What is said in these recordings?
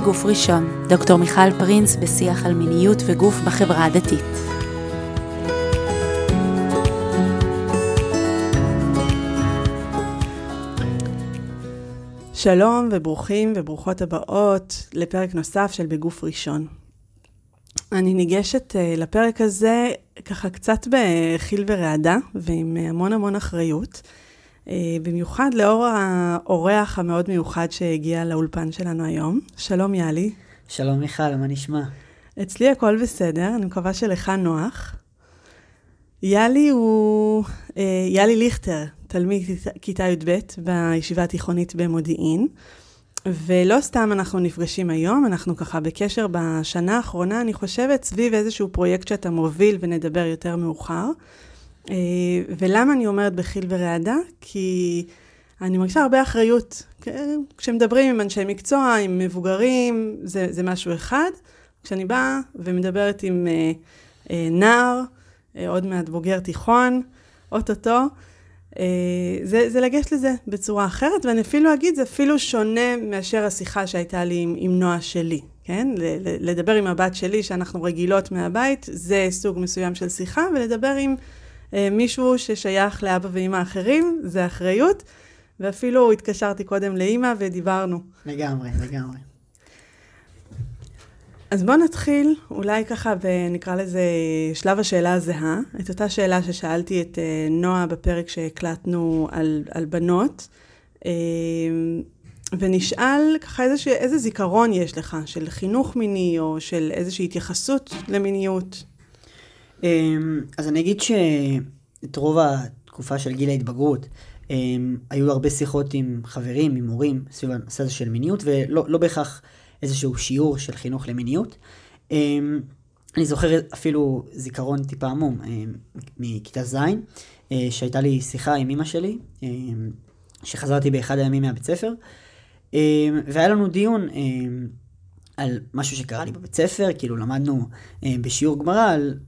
בגוף ראשון, דוקטור מיכל פרינס בשיח על מיניות וגוף בחברה הדתית. שלום וברוכים וברוכות הבאות לפרק נוסף של בגוף ראשון. אני ניגשת uh, לפרק הזה ככה קצת בחיל ורעדה ועם המון המון אחריות, במיוחד לאור האורח המאוד מיוחד שהגיע לאולפן שלנו היום. שלום יאלי. שלום מיכל, מה נשמע? אצלי הכל בסדר, אני מקווה שלך נוח. יאלי הוא uh, יאלי ליכטר, תלמיד כיתה י"ב בישיבה התיכונית במודיעין. ולא סתם אנחנו נפגשים היום, אנחנו ככה בקשר בשנה האחרונה, אני חושבת, סביב איזשהו פרויקט שאתה מוביל ונדבר יותר מאוחר. אה, ולמה אני אומרת בחיל ורעדה? כי אני מרגישה הרבה אחריות. כשמדברים עם אנשי מקצוע, עם מבוגרים, זה, זה משהו אחד. כשאני באה ומדברת עם אה, אה, נער, עוד מעט בוגר תיכון, אוטוטו, אה, זה, זה לגשת לזה בצורה אחרת, ואני אפילו אגיד, זה אפילו שונה מאשר השיחה שהייתה לי עם, עם נועה שלי, כן? לדבר עם הבת שלי, שאנחנו רגילות מהבית, זה סוג מסוים של שיחה, ולדבר עם אה, מישהו ששייך לאבא ואימא אחרים, זה אחריות, ואפילו התקשרתי קודם לאימא ודיברנו. לגמרי, לגמרי. אז בואו נתחיל, אולי ככה, ונקרא לזה שלב השאלה הזהה, את אותה שאלה ששאלתי את אה, נועה בפרק שהקלטנו על, על בנות, אה, ונשאל ככה איזה, איזה זיכרון יש לך של חינוך מיני, או של איזושהי התייחסות למיניות. אה, אז אני אגיד שאת רוב התקופה של גיל ההתבגרות, היו הרבה שיחות עם חברים, עם מורים, סביב הנושא הזה של מיניות, ולא לא בהכרח... איזשהו שיעור של חינוך למיניות. אמ, אני זוכר אפילו זיכרון טיפה עמום אמ, מכיתה ז', אה, שהייתה לי שיחה עם אמא שלי, אמ, שחזרתי באחד הימים מהבית ספר, והיה לנו דיון על משהו שקרה לי בבית ספר, כאילו למדנו בשיעור גמרא על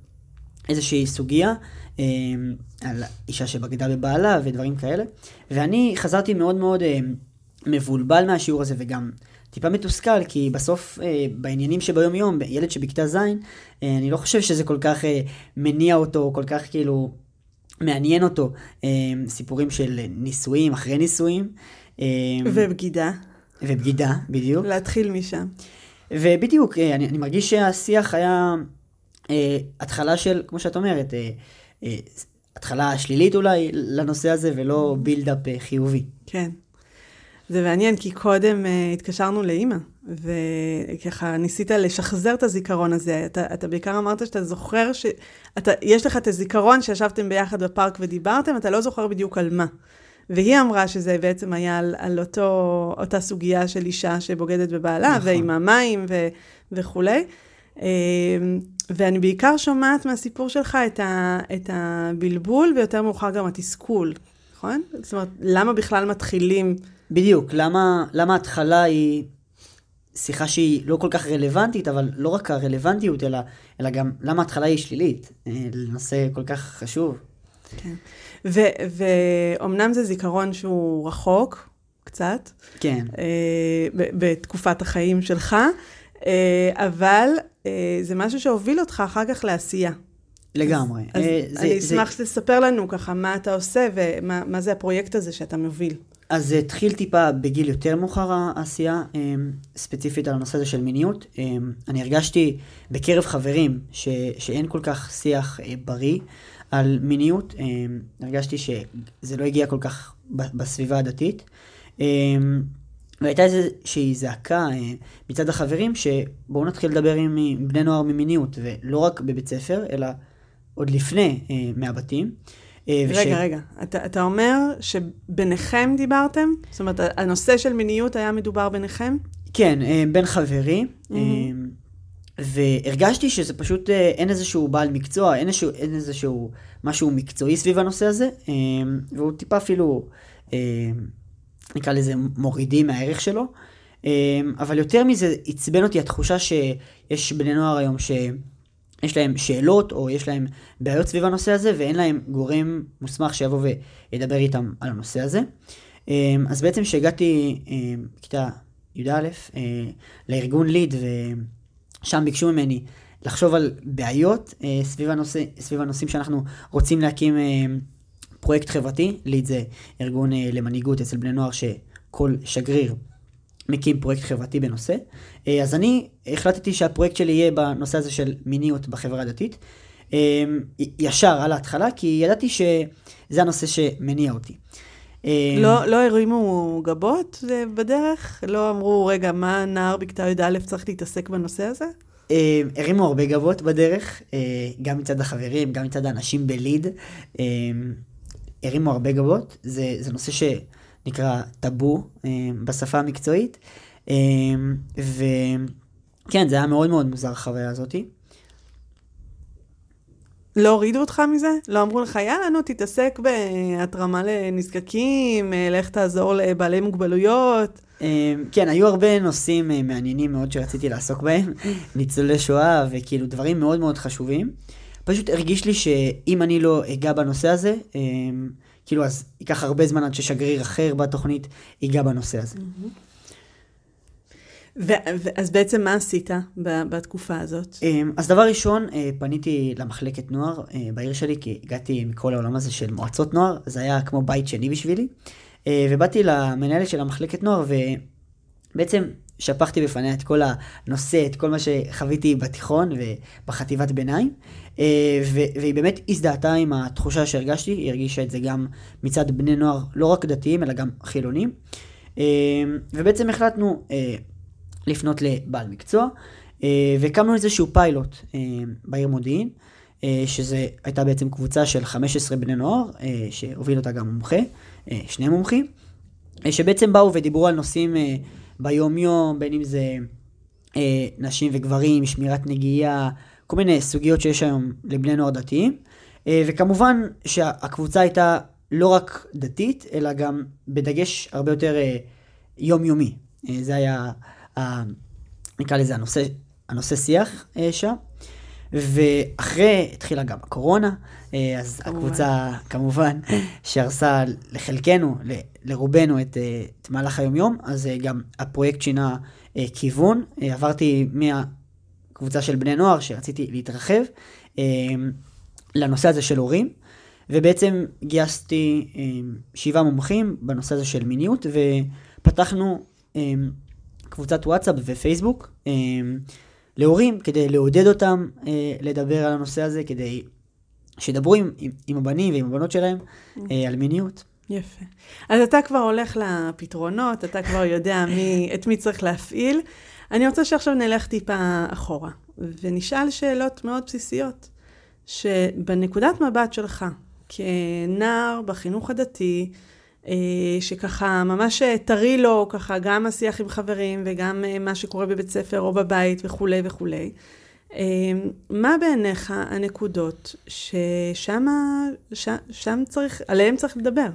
איזושהי סוגיה, על אישה שבגדה בבעלה ודברים כאלה, ואני חזרתי מאוד מאוד מבולבל מהשיעור הזה וגם טיפה מתוסכל, כי בסוף אה, בעניינים שביום יום, ילד שבכיתה ז', אה, אני לא חושב שזה כל כך אה, מניע אותו, כל כך כאילו מעניין אותו, אה, סיפורים של נישואים, אחרי נישואים. אה, ובגידה. ובגידה, בדיוק. להתחיל משם. ובדיוק, אה, אני, אני מרגיש שהשיח היה אה, התחלה של, כמו שאת אומרת, אה, אה, התחלה שלילית אולי לנושא הזה, ולא בילדאפ אה, חיובי. כן. זה מעניין, כי קודם uh, התקשרנו לאימא, וככה ניסית לשחזר את הזיכרון הזה. אתה, אתה בעיקר אמרת שאתה זוכר ש... אתה, יש לך את הזיכרון שישבתם ביחד בפארק ודיברתם, אתה לא זוכר בדיוק על מה. והיא אמרה שזה בעצם היה על, על אותו, אותה סוגיה של אישה שבוגדת בבעלה, נכון. ועם המים ו, וכולי. ואני בעיקר שומעת מהסיפור שלך את, ה, את הבלבול, ויותר מאוחר גם התסכול, נכון? זאת אומרת, למה בכלל מתחילים... בדיוק, למה, למה ההתחלה היא שיחה שהיא לא כל כך רלוונטית, אבל לא רק הרלוונטיות, אלא, אלא גם למה ההתחלה היא שלילית, אה, לנושא כל כך חשוב. כן. ואומנם זה זיכרון שהוא רחוק, קצת. כן. אה, בתקופת החיים שלך, אה, אבל אה, זה משהו שהוביל אותך אחר כך לעשייה. לגמרי. אז, אה, אז זה, אני אשמח זה... שתספר לנו ככה מה אתה עושה ומה זה הפרויקט הזה שאתה מוביל. אז זה התחיל טיפה בגיל יותר מאוחר העשייה, אמ, ספציפית על הנושא הזה של מיניות. אני הרגשתי בקרב חברים ש, שאין כל כך שיח אה, בריא על מיניות. הרגשתי שזה לא הגיע כל כך בסביבה הדתית. והייתה איזושהי זעקה אה, מצד החברים שבואו נתחיל לדבר עם בני נוער ממיניות, ולא רק בבית ספר, אלא עוד לפני אה, מהבתים. אה, וש... רגע, רגע, אתה, אתה אומר שביניכם דיברתם? זאת אומרת, הנושא של מיניות היה מדובר ביניכם? כן, בין חברים. Mm-hmm. והרגשתי שזה פשוט, אין איזשהו בעל מקצוע, אין איזשהו, אין איזשהו משהו מקצועי סביב הנושא הזה, והוא טיפה אפילו, נקרא לזה, מורידים מהערך שלו. אבל יותר מזה, עצבן אותי התחושה שיש בני נוער היום ש... יש להם שאלות או יש להם בעיות סביב הנושא הזה ואין להם גורם מוסמך שיבוא וידבר איתם על הנושא הזה. אמ, אז בעצם כשהגעתי בכיתה י"א, לארגון ליד, ושם ביקשו ממני לחשוב על בעיות סביב, הנושא, סביב הנושאים שאנחנו רוצים להקים פרויקט חברתי. ליד זה ארגון למנהיגות אצל בני נוער שכל שגריר מקים פרויקט חברתי בנושא. אז אני החלטתי שהפרויקט שלי יהיה בנושא הזה של מיניות בחברה הדתית. ישר על ההתחלה, כי ידעתי שזה הנושא שמניע אותי. לא, לא הרימו גבות בדרך? לא אמרו, רגע, מה נער בכיתה י"א צריך להתעסק בנושא הזה? הרימו הרבה גבות בדרך, גם מצד החברים, גם מצד האנשים בליד. הרימו הרבה גבות. זה, זה נושא שנקרא טאבו בשפה המקצועית. וכן, זה היה מאוד מאוד מוזר החוויה הזאתי. לא הורידו אותך מזה? לא אמרו לך, יאללה, נו, תתעסק בהתרמה לנזקקים, אה, לך תעזור לבעלי מוגבלויות. אה, כן, היו הרבה נושאים אה, מעניינים מאוד שרציתי לעסוק בהם, ניצולי שואה וכאילו דברים מאוד מאוד חשובים. פשוט הרגיש לי שאם אני לא אגע בנושא הזה, כאילו אז ייקח הרבה זמן עד ששגריר אחר בתוכנית ייגע בנושא הזה. Mm-hmm. אז בעצם מה עשית בתקופה הזאת? אמ, אז דבר ראשון, אה, פניתי למחלקת נוער אה, בעיר שלי, כי הגעתי מכל העולם הזה של מועצות נוער, זה היה כמו בית שני בשבילי. אה, ובאתי למנהלת של המחלקת נוער, ובעצם שפכתי בפניה את כל הנושא, את כל מה שחוויתי בתיכון ובחטיבת ביניים, והיא באמת הזדהתה עם התחושה שהרגשתי, היא הרגישה את זה גם מצד בני נוער, לא רק דתיים, אלא גם חילונים. ובעצם החלטנו לפנות לבעל מקצוע, אה, והקמנו איזשהו פיילוט אה, בעיר מודיעין, אה, שזה הייתה בעצם קבוצה של 15 בני נוער, שהוביל אותה גם מומחה, שני מומחים, שבעצם באו ודיברו על נושאים ביום יום, בין אם זה נשים וגברים, שמירת נגיעה, כל מיני סוגיות שיש היום לבני נוער דתיים. וכמובן שהקבוצה הייתה לא רק דתית, אלא גם בדגש הרבה יותר יומיומי. זה היה נקרא לזה הנושא, הנושא שיח אה, שם. ואחרי התחילה גם הקורונה, אה, אז כמובן. הקבוצה כמובן שהרסה לחלקנו, ל, לרובנו את, אה, את מהלך היומיום, אז גם הפרויקט שינה כיוון. עברתי מהקבוצה של בני נוער שרציתי להתרחב לנושא הזה של הורים, ובעצם גייסתי שבעה מומחים בנושא הזה של מיניות, ופתחנו קבוצת וואטסאפ ופייסבוק אה, להורים, כדי לעודד אותם אה, לדבר על הנושא הזה, כדי שידברו עם, עם, עם הבנים ועם הבנות שלהם אה, על מיניות. יפה. אז אתה כבר הולך לפתרונות, אתה כבר יודע מי, את מי צריך להפעיל. אני רוצה שעכשיו נלך טיפה אחורה, ונשאל שאלות מאוד בסיסיות, שבנקודת מבט שלך, כנער בחינוך הדתי, אה, שככה ממש טרי לו ככה גם השיח עם חברים וגם אה, מה שקורה בבית ספר או בבית וכולי וכולי. אה, מה בעיניך הנקודות ששם ש, שם צריך, עליהן צריך לדבר?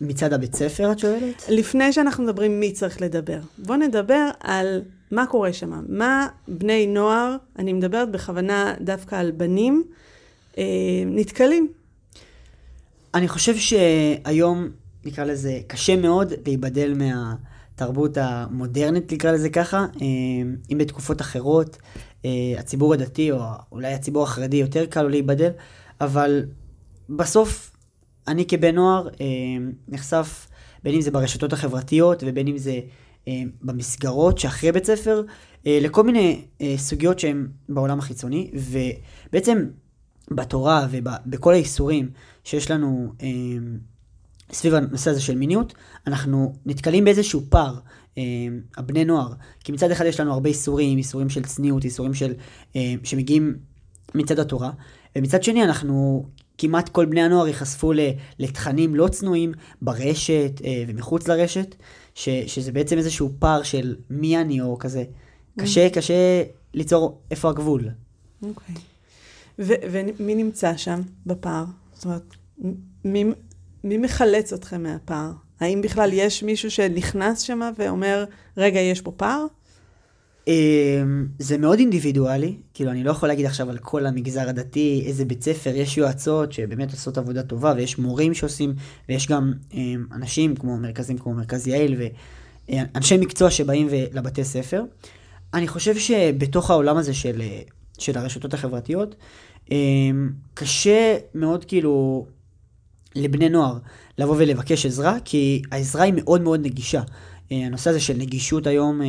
מצד הבית ספר את שואלת? לפני שאנחנו מדברים מי צריך לדבר. בוא נדבר על מה קורה שם. מה בני נוער, אני מדברת בכוונה דווקא על בנים, נתקלים. אני חושב שהיום נקרא לזה, קשה מאוד להיבדל מהתרבות המודרנית, נקרא לזה ככה. אה, אם בתקופות אחרות אה, הציבור הדתי, או אולי הציבור החרדי, יותר קל לו להיבדל, אבל בסוף אני כבן נוער אה, נחשף, בין אם זה ברשתות החברתיות ובין אם זה במסגרות שאחרי בית ספר, לכל מיני סוגיות שהן בעולם החיצוני, ובעצם בתורה ובכל האיסורים שיש לנו סביב הנושא הזה של מיניות, אנחנו נתקלים באיזשהו פער, אה, הבני נוער. כי מצד אחד יש לנו הרבה איסורים, איסורים של צניעות, איסורים של, אה, שמגיעים מצד התורה, ומצד שני אנחנו, כמעט כל בני הנוער ייחשפו לתכנים לא צנועים ברשת אה, ומחוץ לרשת, ש, שזה בעצם איזשהו פער של מי אני או כזה. קשה, mm. קשה ליצור איפה הגבול. אוקיי. Okay. ומי נמצא שם בפער? זאת אומרת, מי... מי מחלץ אתכם מהפער? האם בכלל יש מישהו שנכנס שם ואומר, רגע, יש פה פער? אמ, זה מאוד אינדיבידואלי, כאילו אני לא יכול להגיד עכשיו על כל המגזר הדתי, איזה בית ספר, יש יועצות שבאמת עושות עבודה טובה ויש מורים שעושים, ויש גם אמ, אנשים כמו מרכזים כמו מרכז יעל אה, אנשי מקצוע שבאים לבתי ספר. אני חושב שבתוך העולם הזה של, אה, של הרשתות החברתיות, אה, קשה מאוד כאילו לבני נוער לבוא ולבקש עזרה, כי העזרה היא מאוד מאוד נגישה. הנושא הזה של נגישות היום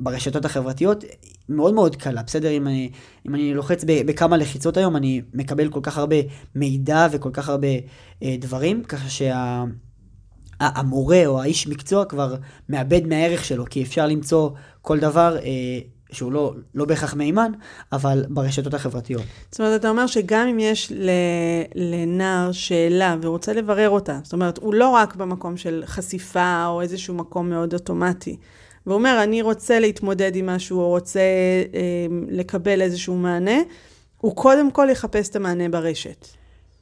ברשתות החברתיות מאוד מאוד קלה, בסדר? אם אני, אם אני לוחץ בכמה לחיצות היום, אני מקבל כל כך הרבה מידע וכל כך הרבה דברים, ככה שה... המורה או האיש מקצוע כבר מאבד מהערך שלו, כי אפשר למצוא כל דבר אה, שהוא לא, לא בהכרח מהימן, אבל ברשתות החברתיות. זאת אומרת, אתה אומר שגם אם יש לנער שאלה ורוצה לברר אותה, זאת אומרת, הוא לא רק במקום של חשיפה או איזשהו מקום מאוד אוטומטי. והוא אומר, אני רוצה להתמודד עם משהו, או רוצה אה, לקבל איזשהו מענה, הוא קודם כל יחפש את המענה ברשת.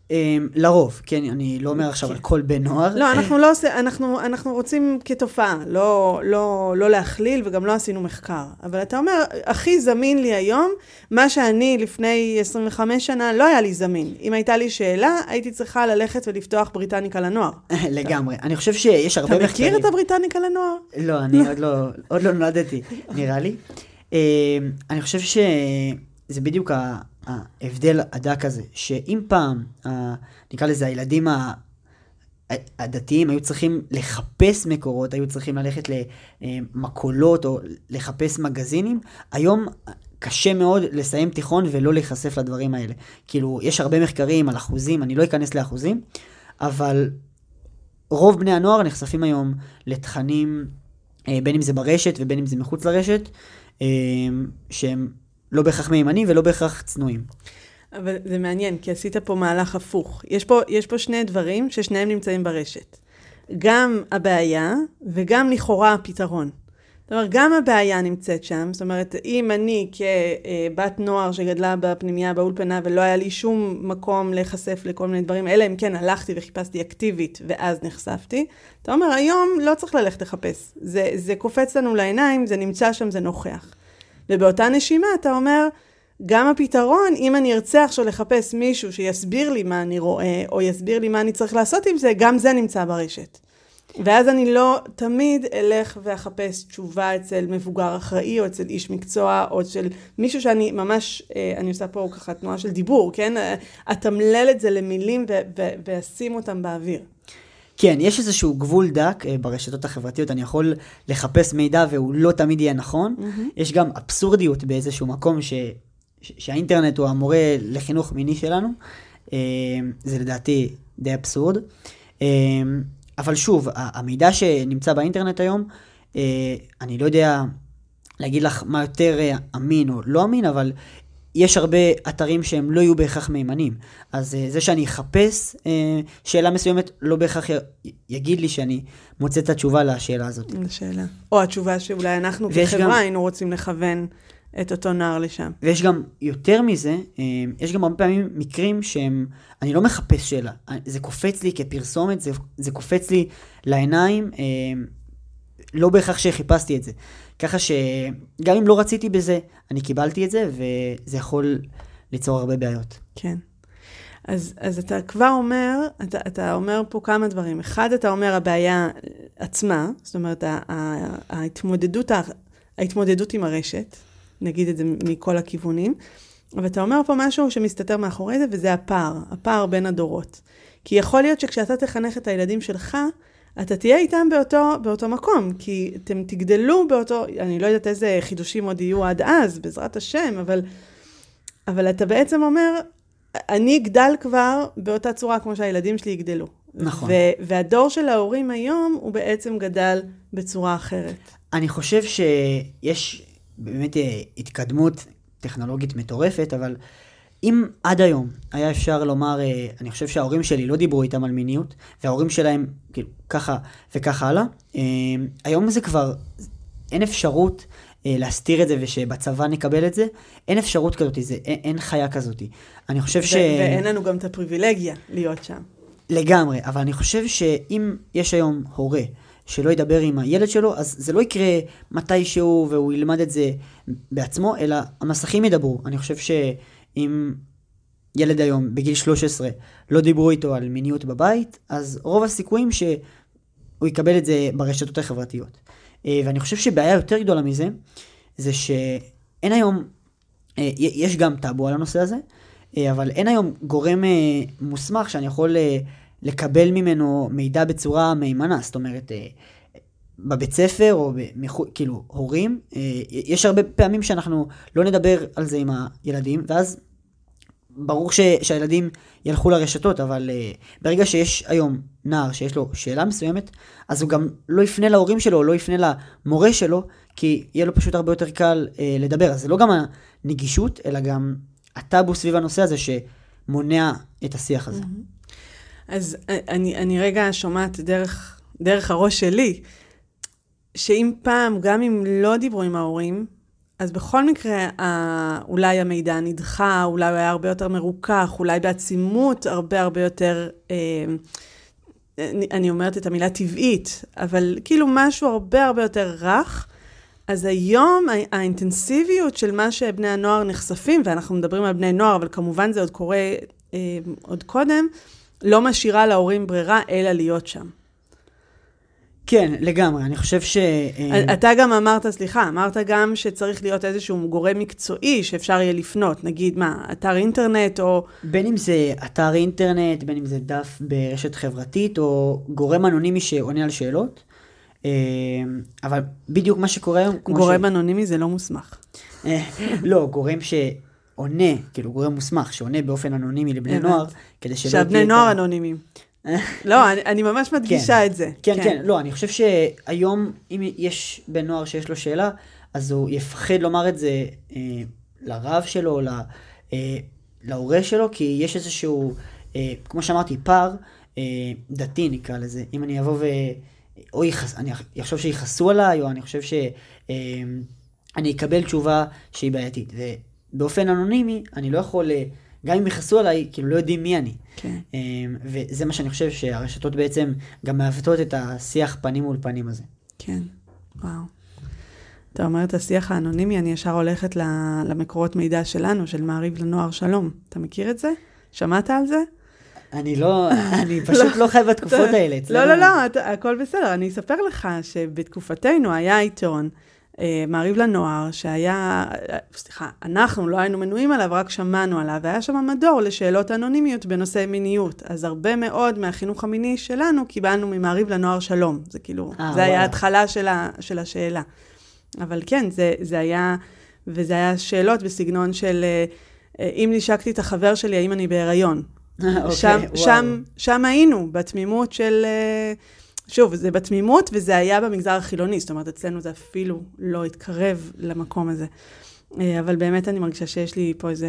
Um, לרוב, כן, אני לא אומר עכשיו על כל בן נוער. לא, אנחנו לא עושים, אנחנו, אנחנו רוצים כתופעה, לא, לא, לא להכליל וגם לא עשינו מחקר. אבל אתה אומר, הכי זמין לי היום, מה שאני לפני 25 שנה לא היה לי זמין. אם הייתה לי שאלה, הייתי צריכה ללכת ולפתוח בריטניקה לנוער. לגמרי. אני חושב שיש הרבה מחקרים. אתה מכיר את הבריטניקה לנוער? לא, אני עוד לא, עוד לא נולדתי, נראה לי. Uh, אני חושב שזה בדיוק ה... ההבדל הדק הזה, שאם פעם, ה, נקרא לזה הילדים הדתיים היו צריכים לחפש מקורות, היו צריכים ללכת למקולות או לחפש מגזינים, היום קשה מאוד לסיים תיכון ולא להיחשף לדברים האלה. כאילו, יש הרבה מחקרים על אחוזים, אני לא אכנס לאחוזים, אבל רוב בני הנוער נחשפים היום לתכנים, אה, בין אם זה ברשת ובין אם זה מחוץ לרשת, אה, שהם לא בהכרח מהימנים ולא בהכרח צנועים. אבל זה מעניין, כי עשית פה מהלך הפוך. יש פה, יש פה שני דברים ששניהם נמצאים ברשת. גם הבעיה וגם לכאורה הפתרון. זאת אומרת, גם הבעיה נמצאת שם, זאת אומרת, אם אני כבת נוער שגדלה בפנימייה באולפנה ולא היה לי שום מקום להיחשף לכל מיני דברים, אלא אם כן הלכתי וחיפשתי אקטיבית ואז נחשפתי, אתה אומר, היום לא צריך ללכת לחפש. זה, זה קופץ לנו לעיניים, זה נמצא שם, זה נוכח. ובאותה נשימה אתה אומר, גם הפתרון, אם אני ארצה עכשיו לחפש מישהו שיסביר לי מה אני רואה, או יסביר לי מה אני צריך לעשות עם זה, גם זה נמצא ברשת. ואז אני לא תמיד אלך ואחפש תשובה אצל מבוגר אחראי, או אצל איש מקצוע, או אצל מישהו שאני ממש, אה, אני עושה פה ככה תנועה של דיבור, כן? אתמלל את זה למילים ואשים אותם באוויר. כן, יש איזשהו גבול דק אה, ברשתות החברתיות, אני יכול לחפש מידע והוא לא תמיד יהיה נכון. Mm-hmm. יש גם אבסורדיות באיזשהו מקום ש, שהאינטרנט הוא המורה לחינוך מיני שלנו. אה, זה לדעתי די אבסורד. אה, אבל שוב, המידע שנמצא באינטרנט היום, אני לא יודע להגיד לך מה יותר אמין או לא אמין, אבל יש הרבה אתרים שהם לא יהיו בהכרח מהימנים. אז uh, זה שאני אחפש uh, שאלה מסוימת, לא בהכרח יגיד לי שאני מוצא את התשובה לשאלה הזאת. לשאלה. או התשובה שאולי אנחנו כחברה גם... היינו רוצים לכוון את אותו נער לשם. ויש גם, יותר מזה, uh, יש גם הרבה פעמים מקרים שהם, אני לא מחפש שאלה. זה קופץ לי כפרסומת, זה, זה קופץ לי לעיניים, לא בהכרח שחיפשתי את זה. ככה שגם אם לא רציתי בזה, אני קיבלתי את זה, וזה יכול ליצור הרבה בעיות. כן. אז, אז אתה כבר אומר, אתה, אתה אומר פה כמה דברים. אחד, אתה אומר הבעיה עצמה, זאת אומרת, ההתמודדות, ההתמודדות עם הרשת, נגיד את זה מכל הכיוונים, אבל אתה אומר פה משהו שמסתתר מאחורי זה, וזה הפער, הפער בין הדורות. כי יכול להיות שכשאתה תחנך את הילדים שלך, אתה תהיה איתם באותו, באותו מקום, כי אתם תגדלו באותו, אני לא יודעת איזה חידושים עוד יהיו עד אז, בעזרת השם, אבל, אבל אתה בעצם אומר, אני אגדל כבר באותה צורה כמו שהילדים שלי יגדלו. נכון. והדור של ההורים היום, הוא בעצם גדל בצורה אחרת. אני חושב שיש באמת אה, התקדמות טכנולוגית מטורפת, אבל אם עד היום היה אפשר לומר, אה, אני חושב שההורים שלי לא דיברו איתם על מיניות, וההורים שלהם, כאילו, ככה וככה הלאה, אה, היום זה כבר, אין אפשרות אה, להסתיר את זה ושבצבא נקבל את זה, אין אפשרות כזאת, זה, אין, אין חיה כזאת. אני חושב ש... ואין לנו גם את הפריבילגיה להיות שם. לגמרי, אבל אני חושב שאם יש היום הורה שלא ידבר עם הילד שלו, אז זה לא יקרה מתישהו והוא ילמד את זה בעצמו, אלא המסכים ידברו. אני חושב ש... אם ילד היום בגיל 13 לא דיברו איתו על מיניות בבית, אז רוב הסיכויים הוא יקבל את זה ברשתות החברתיות. אה, ואני חושב שבעיה יותר גדולה מזה, זה שאין היום, אה, יש גם טאבו על הנושא הזה, אה, אבל אין היום גורם מוסמך שאני יכול לקבל ממנו מידע בצורה מהימנה. זאת אומרת, בבית ספר, או במחו, כאילו, הורים, יש הרבה פעמים שאנחנו לא נדבר על זה עם הילדים, ואז ברור ש, שהילדים ילכו לרשתות, אבל uh, ברגע שיש היום נער שיש לו שאלה מסוימת, אז הוא גם לא יפנה להורים שלו, לא יפנה למורה שלו, כי יהיה לו פשוט הרבה יותר קל uh, לדבר. אז זה לא גם הנגישות, אלא גם הטאבו סביב הנושא הזה שמונע את השיח הזה. Mm-hmm. אז אה, אני, אני רגע שומעת דרך, דרך הראש שלי, שאם פעם, גם אם לא דיברו עם ההורים, אז בכל מקרה, אולי המידע נדחה, אולי הוא היה הרבה יותר מרוכך, אולי בעצימות הרבה הרבה יותר, אה, אני אומרת את המילה טבעית, אבל כאילו משהו הרבה הרבה יותר רך. אז היום האינטנסיביות של מה שבני הנוער נחשפים, ואנחנו מדברים על בני נוער, אבל כמובן זה עוד קורה אה, עוד קודם, לא משאירה להורים ברירה אלא להיות שם. כן, לגמרי, אני חושב ש... אה, אתה גם אמרת, סליחה, אמרת גם שצריך להיות איזשהו גורם מקצועי שאפשר יהיה לפנות, נגיד מה, אתר אינטרנט או... בין אם זה אתר אינטרנט, בין אם זה דף ברשת חברתית, או גורם אנונימי שעונה על שאלות. אה, אבל בדיוק מה שקורה היום... גורם ש... אנונימי זה לא מוסמך. אה, לא, גורם שעונה, כאילו גורם מוסמך, שעונה באופן אנונימי לבני נוער, כדי שלא... שהבני נוער אנונימיים. לא, אני, אני ממש מדגישה כן. את זה. כן, כן, כן, לא, אני חושב שהיום, אם יש בן נוער שיש לו שאלה, אז הוא יפחד לומר את זה אה, לרב שלו, ל, אה, להורה שלו, כי יש איזשהו, אה, כמו שאמרתי, פער אה, דתי נקרא לזה. אם אני אבוא ו... או יחס, אני אחשוב שיכעסו עליי, או אני חושב שאני אה, אקבל תשובה שהיא בעייתית. ובאופן אנונימי, אני לא יכול... אה, גם אם יכעסו עליי, כאילו לא יודעים מי אני. כן. אמ, וזה מה שאני חושב שהרשתות בעצם גם מעוותות את השיח פנים מול פנים הזה. כן, וואו. אתה אומר את השיח האנונימי, אני ישר הולכת למקורות מידע שלנו, של מעריב לנוער שלום. אתה מכיר את זה? שמעת על זה? אני לא, אני פשוט לא חי בתקופות האלה. לא, לא, לא, הכל בסדר. אני אספר לך שבתקופתנו היה עיתון מעריב לנוער, שהיה, סליחה, אנחנו לא היינו מנויים עליו, רק שמענו עליו, והיה שם מדור לשאלות אנונימיות בנושא מיניות. אז הרבה מאוד מהחינוך המיני שלנו קיבלנו ממעריב לנוער שלום. זה כאילו, 아, אה, זה היה ההתחלה של, של השאלה. אבל כן, זה, זה היה, וזה היה שאלות בסגנון של, אה, אם נשקתי את החבר שלי, האם אני בהיריון? אוקיי, שם, שם, שם היינו, בתמימות של... שוב, זה בתמימות, וזה היה במגזר החילוני, זאת אומרת, אצלנו זה אפילו לא התקרב למקום הזה. אה, אבל באמת אני מרגישה שיש לי פה איזה...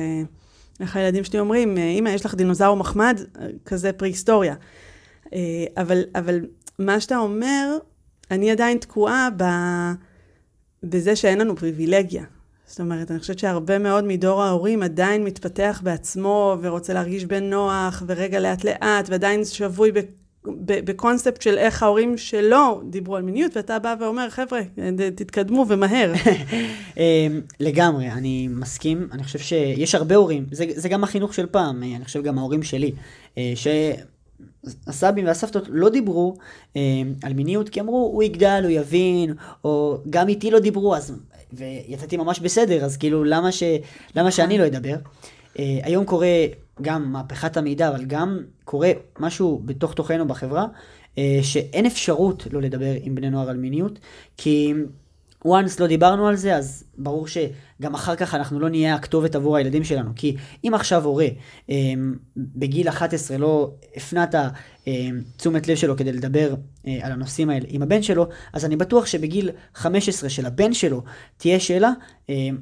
איך הילדים שלי אומרים, אמא, יש לך דינוזאור מחמד, כזה פרה-היסטוריה. אה, אבל, אבל מה שאתה אומר, אני עדיין תקועה ב... בזה שאין לנו פריבילגיה. זאת אומרת, אני חושבת שהרבה מאוד מדור ההורים עדיין מתפתח בעצמו ורוצה להרגיש בנוח, ורגע לאט לאט, ועדיין שבוי בקונספט של איך ההורים שלו דיברו על מיניות, ואתה בא ואומר, חבר'ה, תתקדמו ומהר. אמ, לגמרי, אני מסכים. אני חושב שיש הרבה הורים, זה, זה גם החינוך של פעם, אני חושב גם ההורים שלי, אה, שהסבים והסבתות לא דיברו אמ, על מיניות, כי אמרו, הוא יגדל, הוא יבין, או גם איתי לא דיברו, אז... ויצאתי ממש בסדר, אז כאילו, למה, ש... למה שאני לא אדבר? אה, היום קורה גם מהפכת המידע, אבל גם קורה משהו בתוך תוכנו בחברה, אה, שאין אפשרות לא לדבר עם בני נוער על מיניות, כי once לא דיברנו על זה, אז ברור שגם אחר כך אנחנו לא נהיה הכתובת עבור הילדים שלנו. כי אם עכשיו הורה אה, בגיל 11 לא הפנה את התשומת לב שלו כדי לדבר אה, על הנושאים האלה עם הבן שלו, אז אני בטוח שבגיל 15 של הבן שלו תהיה שאלה,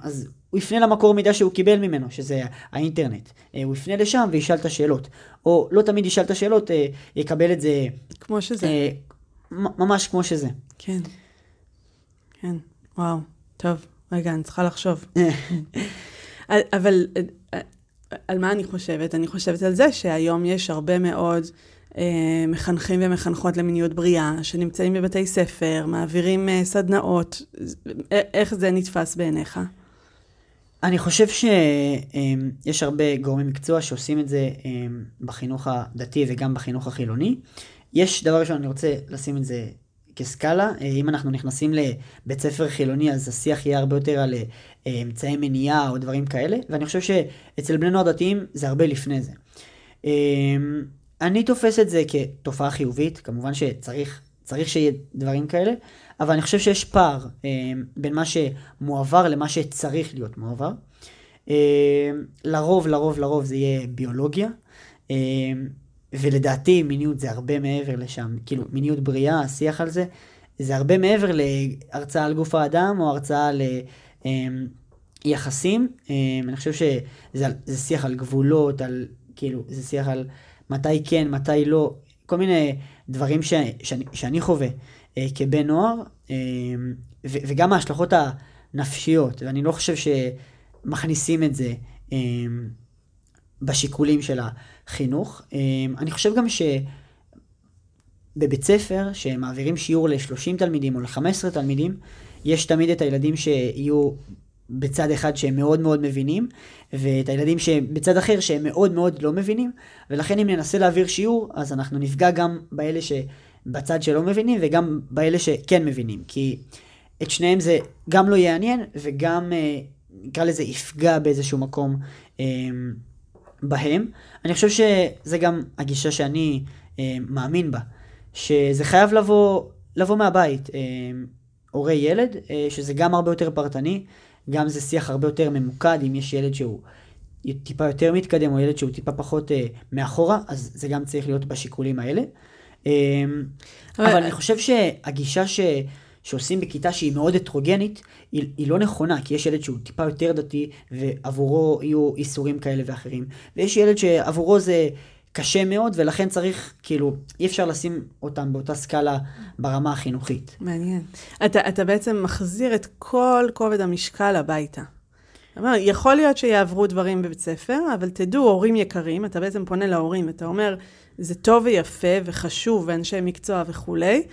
אז הוא יפנה למקור מידע שהוא קיבל ממנו, שזה האינטרנט. הוא יפנה לשם וישאל את השאלות. או לא תמיד ישאל את השאלות, יקבל את זה... כמו שזה. ממש כמו שזה. כן. כן, וואו, טוב, רגע, אני צריכה לחשוב. אבל על מה אני חושבת? אני חושבת על זה שהיום יש הרבה מאוד אה, מחנכים ומחנכות למיניות בריאה, שנמצאים בבתי ספר, מעבירים אה, סדנאות. איך זה נתפס בעיניך? אני חושב שיש אה, הרבה גורמי מקצוע שעושים את זה אה, בחינוך הדתי וגם בחינוך החילוני. יש דבר ראשון, אני רוצה לשים את זה כסקאלה, אה, אם אנחנו נכנסים לבית ספר חילוני, אז השיח יהיה הרבה יותר על אה, אמצעי מניעה או דברים כאלה, ואני חושב שאצל בני נוער דתיים זה הרבה לפני זה. אני תופס את זה כתופעה חיובית, כמובן שצריך צריך שיהיה דברים כאלה, אבל אני חושב שיש פער בין מה שמועבר למה שצריך להיות מועבר. לרוב, לרוב, לרוב זה יהיה ביולוגיה. ולדעתי מיניות זה הרבה מעבר לשם, כאילו מיניות בריאה, השיח על זה, זה הרבה מעבר להרצאה על גוף האדם או הרצאה על אמ, יחסים. אמ, אני חושב שזה שיח על גבולות, על כאילו, זה שיח על מתי כן, מתי לא, כל מיני דברים ש, שאני, שאני חווה אה, כבן נוער, אמ, ו, וגם ההשלכות הנפשיות, ואני לא חושב שמכניסים את זה. בשיקולים של החינוך. אמ, אני חושב גם שבבית ספר, שמעבירים שיעור ל-30 תלמידים או ל-15 תלמידים, יש תמיד את הילדים שיהיו בצד אחד שהם מאוד מאוד מבינים, ואת הילדים שבצד אחר שהם מאוד מאוד לא מבינים, ולכן אם ננסה להעביר שיעור, אז אנחנו נפגע גם באלה שבצד שלא מבינים, וגם באלה שכן מבינים, כי את שניהם זה גם לא יעניין, וגם, אה, נקרא לזה, יפגע באיזשהו מקום. אמ, בהם. אני חושב שזה גם הגישה שאני אה, מאמין בה, שזה חייב לבוא, לבוא מהבית. אה, הורה ילד, אה, שזה גם הרבה יותר פרטני, גם זה שיח הרבה יותר ממוקד, אם יש ילד שהוא טיפה יותר מתקדם, או ילד שהוא טיפה פחות אה, מאחורה, אז זה גם צריך להיות בשיקולים האלה. אה, אבל... אבל אני חושב שהגישה ש... שעושים בכיתה שהיא מאוד הטרוגנית, היא, היא לא נכונה, כי יש ילד שהוא טיפה יותר דתי, ועבורו יהיו איסורים כאלה ואחרים, ויש ילד שעבורו זה קשה מאוד, ולכן צריך, כאילו, אי אפשר לשים אותם באותה סקאלה ברמה החינוכית. מעניין. אתה, אתה בעצם מחזיר את כל כובד המשקל הביתה. אומר, יכול להיות שיעברו דברים בבית ספר, אבל תדעו, הורים יקרים, אתה בעצם פונה להורים, אתה אומר, זה טוב ויפה וחשוב ואנשי מקצוע וכולי,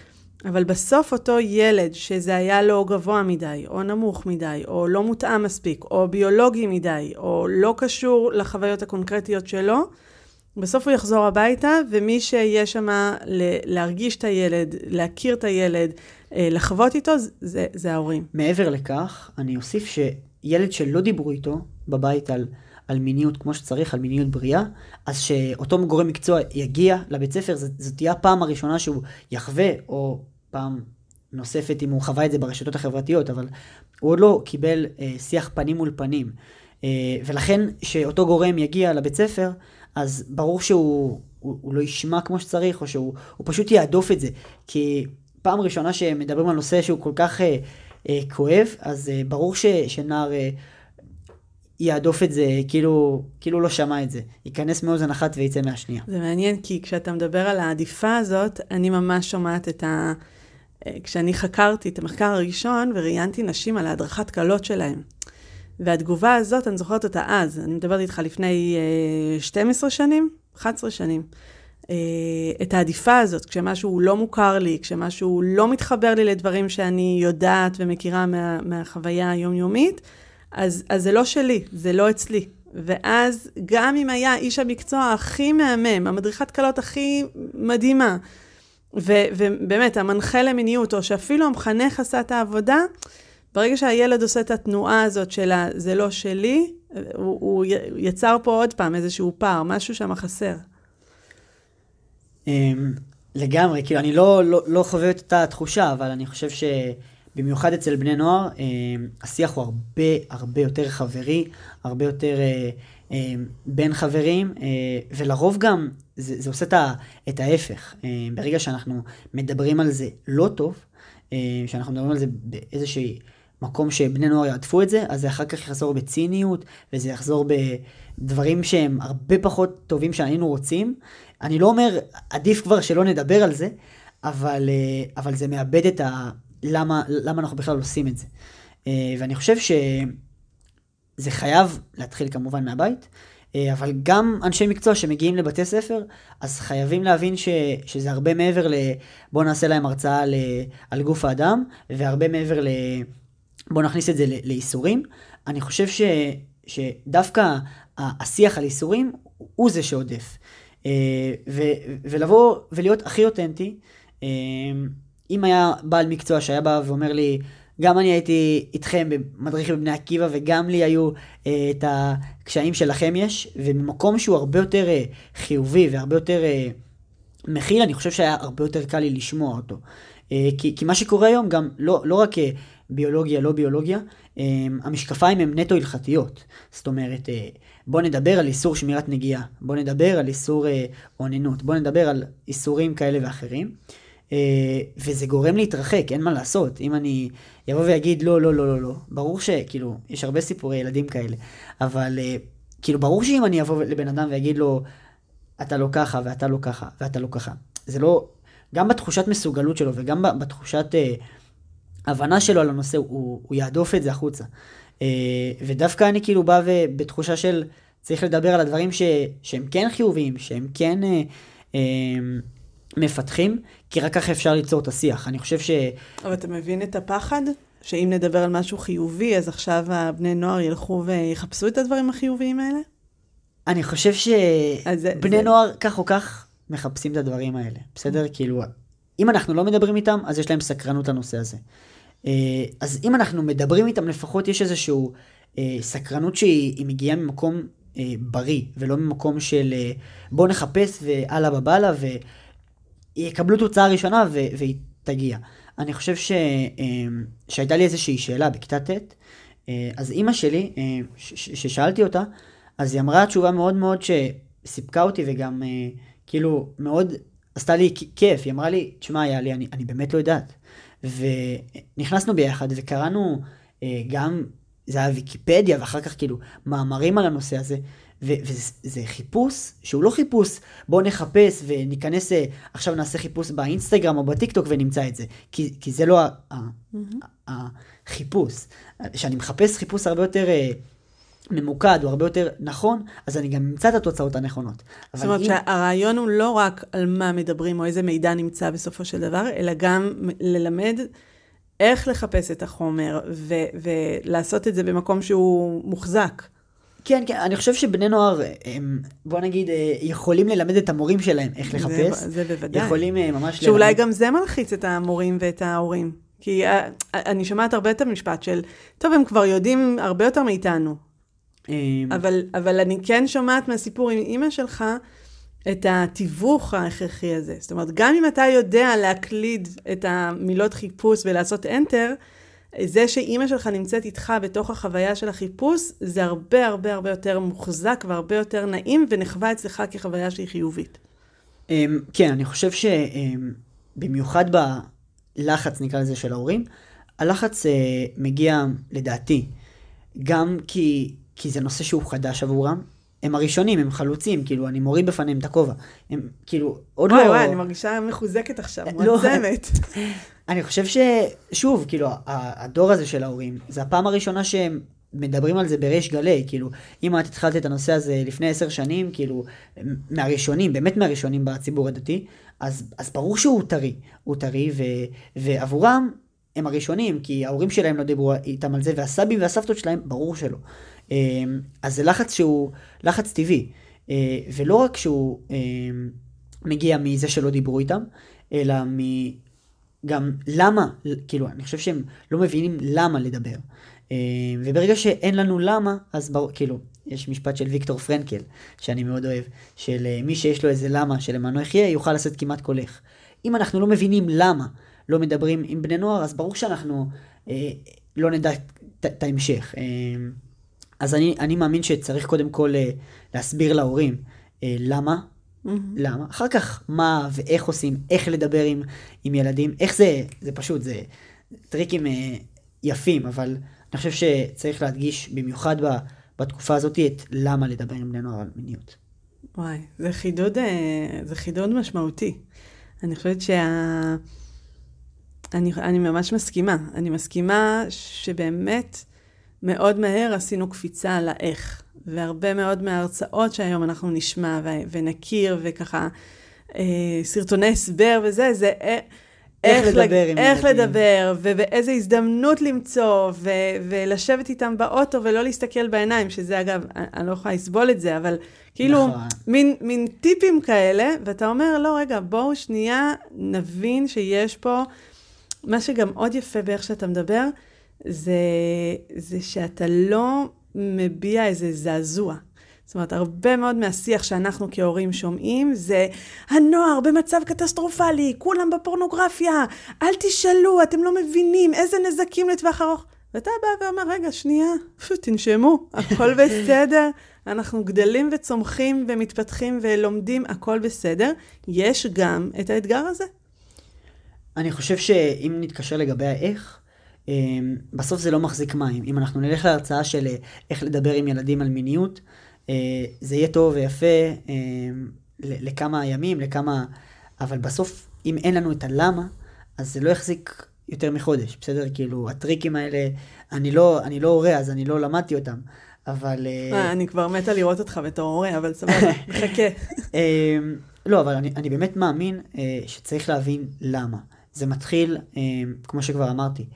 אבל בסוף אותו ילד שזה היה לו גבוה מדי, או נמוך מדי, או לא מותאם מספיק, או ביולוגי מדי, או לא קשור לחוויות הקונקרטיות שלו, בסוף הוא יחזור הביתה, ומי שיהיה שם להרגיש את הילד, להכיר את הילד, אה, לחוות איתו, זה, זה ההורים. מעבר לכך, אני אוסיף שילד שלא דיברו איתו בבית על, על מיניות כמו שצריך, על מיניות בריאה, אז שאותו גורם מקצוע יגיע לבית ספר, זאת תהיה הפעם הראשונה שהוא יחווה, או פעם נוספת אם הוא חווה את זה ברשתות החברתיות, אבל הוא עוד לא קיבל אה, שיח פנים מול פנים. אה, ולכן שאותו גורם יגיע לבית ספר, אז ברור שהוא הוא, הוא לא ישמע כמו שצריך, או שהוא פשוט יעדוף את זה. כי פעם ראשונה שמדברים על נושא שהוא כל כך אה, אה, כואב, אז אה, ברור ש, שנער... אה, יעדוף את זה כאילו, כאילו לא שמע את זה. ייכנס מאוזן אחת ויצא מהשנייה. זה מעניין, כי כשאתה מדבר על העדיפה הזאת, אני ממש שומעת את ה... כשאני חקרתי את המחקר הראשון וראיינתי נשים על ההדרכת קלות שלהם. והתגובה הזאת, אני זוכרת אותה אז, אני מדברת איתך לפני uh, 12 שנים, 11 שנים. Uh, את העדיפה הזאת, כשמשהו לא מוכר לי, כשמשהו לא מתחבר לי לדברים שאני יודעת ומכירה מה, מהחוויה היומיומית, אז, אז זה לא שלי, זה לא אצלי. ואז גם אם היה איש המקצוע הכי מהמם, המדריכת קלות הכי מדהימה, ו- ובאמת, המנחה למיניות, או שאפילו המחנך עשה את העבודה, ברגע שהילד עושה את התנועה הזאת של זה לא שלי, הוא, הוא יצר פה עוד פעם איזשהו פער, משהו שם חסר. אמ, לגמרי, כאילו, אני לא, לא, לא חווה את אותה תחושה, אבל אני חושב שבמיוחד אצל בני נוער, אמ, השיח הוא הרבה הרבה יותר חברי, הרבה יותר אה, אמ, בין חברים, אה, ולרוב גם זה, זה עושה את ההפך. ברגע שאנחנו מדברים על זה לא טוב, שאנחנו מדברים על זה באיזשהו מקום שבני נוער יעטפו את זה, אז זה אחר כך יחזור בציניות, וזה יחזור בדברים שהם הרבה פחות טובים שהיינו רוצים. אני לא אומר, עדיף כבר שלא נדבר על זה, אבל, אה, אבל זה מאבד את ה... למה, למה אנחנו בכלל עושים את זה. ואני חושב שזה חייב להתחיל כמובן מהבית. אה, אבל גם אנשי מקצוע שמגיעים לבתי ספר, אז חייבים להבין ש, שזה הרבה מעבר ל... בואו נעשה להם הרצאה ל, על גוף האדם, והרבה מעבר ל... בואו נכניס את זה לאיסורים. אני חושב ש, שדווקא השיח על איסורים הוא זה שעודף. אה, ו, ולבוא ולהיות הכי אותנטי. אה, אם היה בעל מקצוע שהיה בא ואומר לי, גם אני הייתי איתכם במדריך בבני עקיבא, וגם לי היו אה, את הקשיים שלכם יש, ובמקום שהוא הרבה יותר אה, חיובי והרבה יותר אה, מכיל, אני חושב שהיה הרבה יותר קל לי לשמוע אותו. אה, כי, כי מה שקורה היום גם, לא, לא רק אה, ביולוגיה, לא ביולוגיה, אה, המשקפיים הם נטו הלכתיות. זאת אומרת, אה, בוא נדבר על איסור שמירת נגיעה, בוא נדבר על איסור אה, אוננות, בוא נדבר על איסורים כאלה ואחרים. אה, וזה גורם להתרחק, אין מה לעשות. אם אני אבוא ואגיד לא, לא, לא, לא, לא, ברור שכאילו, יש הרבה סיפורי ילדים כאלה, אבל כאילו, ברור שאם אני אבוא לבן אדם ואגיד לו, אתה לא ככה, ואתה לא ככה, ואתה לא ככה, זה לא, גם בתחושת מסוגלות שלו וגם בתחושת אה, הבנה שלו על הנושא, הוא, הוא יהדוף את זה החוצה. אה, ודווקא אני כאילו בא בתחושה של צריך לדבר על הדברים ש, שהם כן חיוביים, שהם כן אה, אה, מפתחים, כי רק ככה אפשר ליצור את השיח. אני חושב ש... אבל אתה מבין את הפחד? שאם נדבר על משהו חיובי, אז עכשיו הבני נוער ילכו ויחפשו את הדברים החיוביים האלה? אני חושב שבני זה... נוער כך או כך מחפשים את הדברים האלה, בסדר? כאילו, אם אנחנו לא מדברים איתם, אז יש להם סקרנות לנושא הזה. אה, אז אם אנחנו מדברים איתם, לפחות יש איזושהי אה, סקרנות שהיא מגיעה ממקום אה, בריא, ולא ממקום של בוא נחפש ואללה בבאללה, ויקבלו תוצאה ראשונה ו- והיא תגיע. אני חושב ש- שהייתה לי איזושהי שאלה בכיתה ט', אז אימא שלי, ששאלתי אותה, אז היא אמרה תשובה מאוד מאוד שסיפקה אותי וגם כאילו מאוד עשתה לי כיף, היא אמרה לי, תשמע, יאלי, אני, אני באמת לא יודעת. ונכנסנו ביחד וקראנו אה, גם, זה היה ויקיפדיה, ואחר כך כאילו מאמרים על הנושא הזה, ו- וזה חיפוש שהוא לא חיפוש, בואו נחפש וניכנס, אה, עכשיו נעשה חיפוש באינסטגרם או בטיקטוק ונמצא את זה, כי, כי זה לא החיפוש. כשאני מחפש חיפוש הרבה יותר... ממוקד, הוא הרבה יותר נכון, אז אני גם אמצא את התוצאות הנכונות. זאת אומרת אם... שהרעיון הוא לא רק על מה מדברים או איזה מידע נמצא בסופו של דבר, אלא גם ללמד איך לחפש את החומר ו- ולעשות את זה במקום שהוא מוחזק. כן, כן, אני חושב שבני נוער, הם, בוא נגיד, אה, יכולים ללמד את המורים שלהם איך לחפש. זה, זה בוודאי. יכולים אה, ממש שאולי ללמד. גם זה מלחיץ את המורים ואת ההורים. כי אה, אני שומעת הרבה את המשפט של, טוב, הם כבר יודעים הרבה יותר מאיתנו. אמ, אבל, אבל אני כן שומעת מהסיפור עם אימא שלך את התיווך ההכרחי הזה. זאת אומרת, גם אם אתה יודע להקליד את המילות חיפוש ולעשות enter, זה שאימא שלך נמצאת איתך בתוך החוויה של החיפוש, זה הרבה הרבה הרבה יותר מוחזק והרבה יותר נעים ונחווה אצלך כחוויה שהיא חיובית. אמ, כן, אני חושב שבמיוחד בלחץ, נקרא לזה, של ההורים, הלחץ אה, מגיע, לדעתי, גם כי כי זה נושא שהוא חדש עבורם. הם הראשונים, הם חלוצים, כאילו, אני מוריד בפניהם את הכובע. הם, כאילו, עוד וואי, לא... וואי, וואי, אני מרגישה מחוזקת עכשיו, לא, מועצמת. אני חושב ששוב, כאילו, הדור הזה של ההורים, זה הפעם הראשונה שהם מדברים על זה בריש גלי, כאילו, אם את התחלת את הנושא הזה לפני עשר שנים, כאילו, מהראשונים, באמת מהראשונים בציבור הדתי, אז, אז ברור שהוא טרי, הוא טרי, ו, ועבורם הם הראשונים, כי ההורים שלהם לא דיברו איתם על זה, והסבים והסבתות שלהם, ברור שלא. אמ, אז זה לחץ שהוא לחץ טבעי, אה, ולא רק שהוא אמ, מגיע מזה שלא דיברו איתם, אלא גם למה, כאילו, אני חושב שהם לא מבינים למה לדבר. אמ, וברגע שאין לנו למה, אז ברור, כאילו, יש משפט של ויקטור פרנקל, שאני מאוד אוהב, של אה, מי שיש לו איזה למה שלמענו יחיה, יוכל לעשות כמעט איך. אם אנחנו לא מבינים למה לא מדברים עם בני נוער, אז ברור שאנחנו אה, לא נדע את ההמשך. אה, אז אני, אני מאמין שצריך קודם כל אה, להסביר להורים אה, למה, mm-hmm. למה, אחר כך מה ואיך עושים, איך לדבר עם, עם ילדים, איך זה, זה פשוט, זה טריקים אה, יפים, אבל אני חושב שצריך להדגיש במיוחד ב, בתקופה הזאת את למה לדבר עם בני נוער על מיניות. וואי, זה חידוד, זה חידוד משמעותי. אני חושבת שה... אני, אני ממש מסכימה. אני מסכימה שבאמת מאוד מהר עשינו קפיצה לאיך. והרבה מאוד מההרצאות שהיום אנחנו נשמע ו- ונכיר, וככה אה, סרטוני הסבר וזה, זה אה, איך, איך לדבר עם איך ילדים. לדבר, ובאיזה הזדמנות למצוא, ו- ולשבת איתם באוטו ולא להסתכל בעיניים, שזה אגב, אני לא יכולה לסבול את זה, אבל כאילו, נכון. מין, מין טיפים כאלה, ואתה אומר, לא, רגע, בואו שנייה נבין שיש פה מה שגם עוד יפה באיך שאתה מדבר, זה, זה שאתה לא מביע איזה זעזוע. זאת אומרת, הרבה מאוד מהשיח שאנחנו כהורים שומעים זה הנוער במצב קטסטרופלי, כולם בפורנוגרפיה, אל תשאלו, אתם לא מבינים איזה נזקים לטווח ארוך. ואתה בא ואומר, רגע, שנייה, תנשמו, הכל בסדר, אנחנו גדלים וצומחים ומתפתחים ולומדים, הכל בסדר. יש גם את האתגר הזה. אני חושב שאם נתקשר לגבי האיך, בסוף זה לא מחזיק מים. אם אנחנו נלך להרצאה של אה, איך לדבר עם ילדים על מיניות, אה, זה יהיה טוב ויפה אמ, לכמה ימים, לכמה... אבל בסוף, אם אין לנו את הלמה, אז זה לא יחזיק יותר מחודש, בסדר? כאילו, הטריקים האלה, אני לא, אני לא הורה, אז אני לא למדתי אותם, אבל... אה, אני כבר מתה לראות אותך בתור הורה, אבל סבבה, מחכה. אמ, לא, אבל אני, אני באמת מאמין שצריך להבין למה. זה מתחיל, כמו שכבר אמרתי, אמ,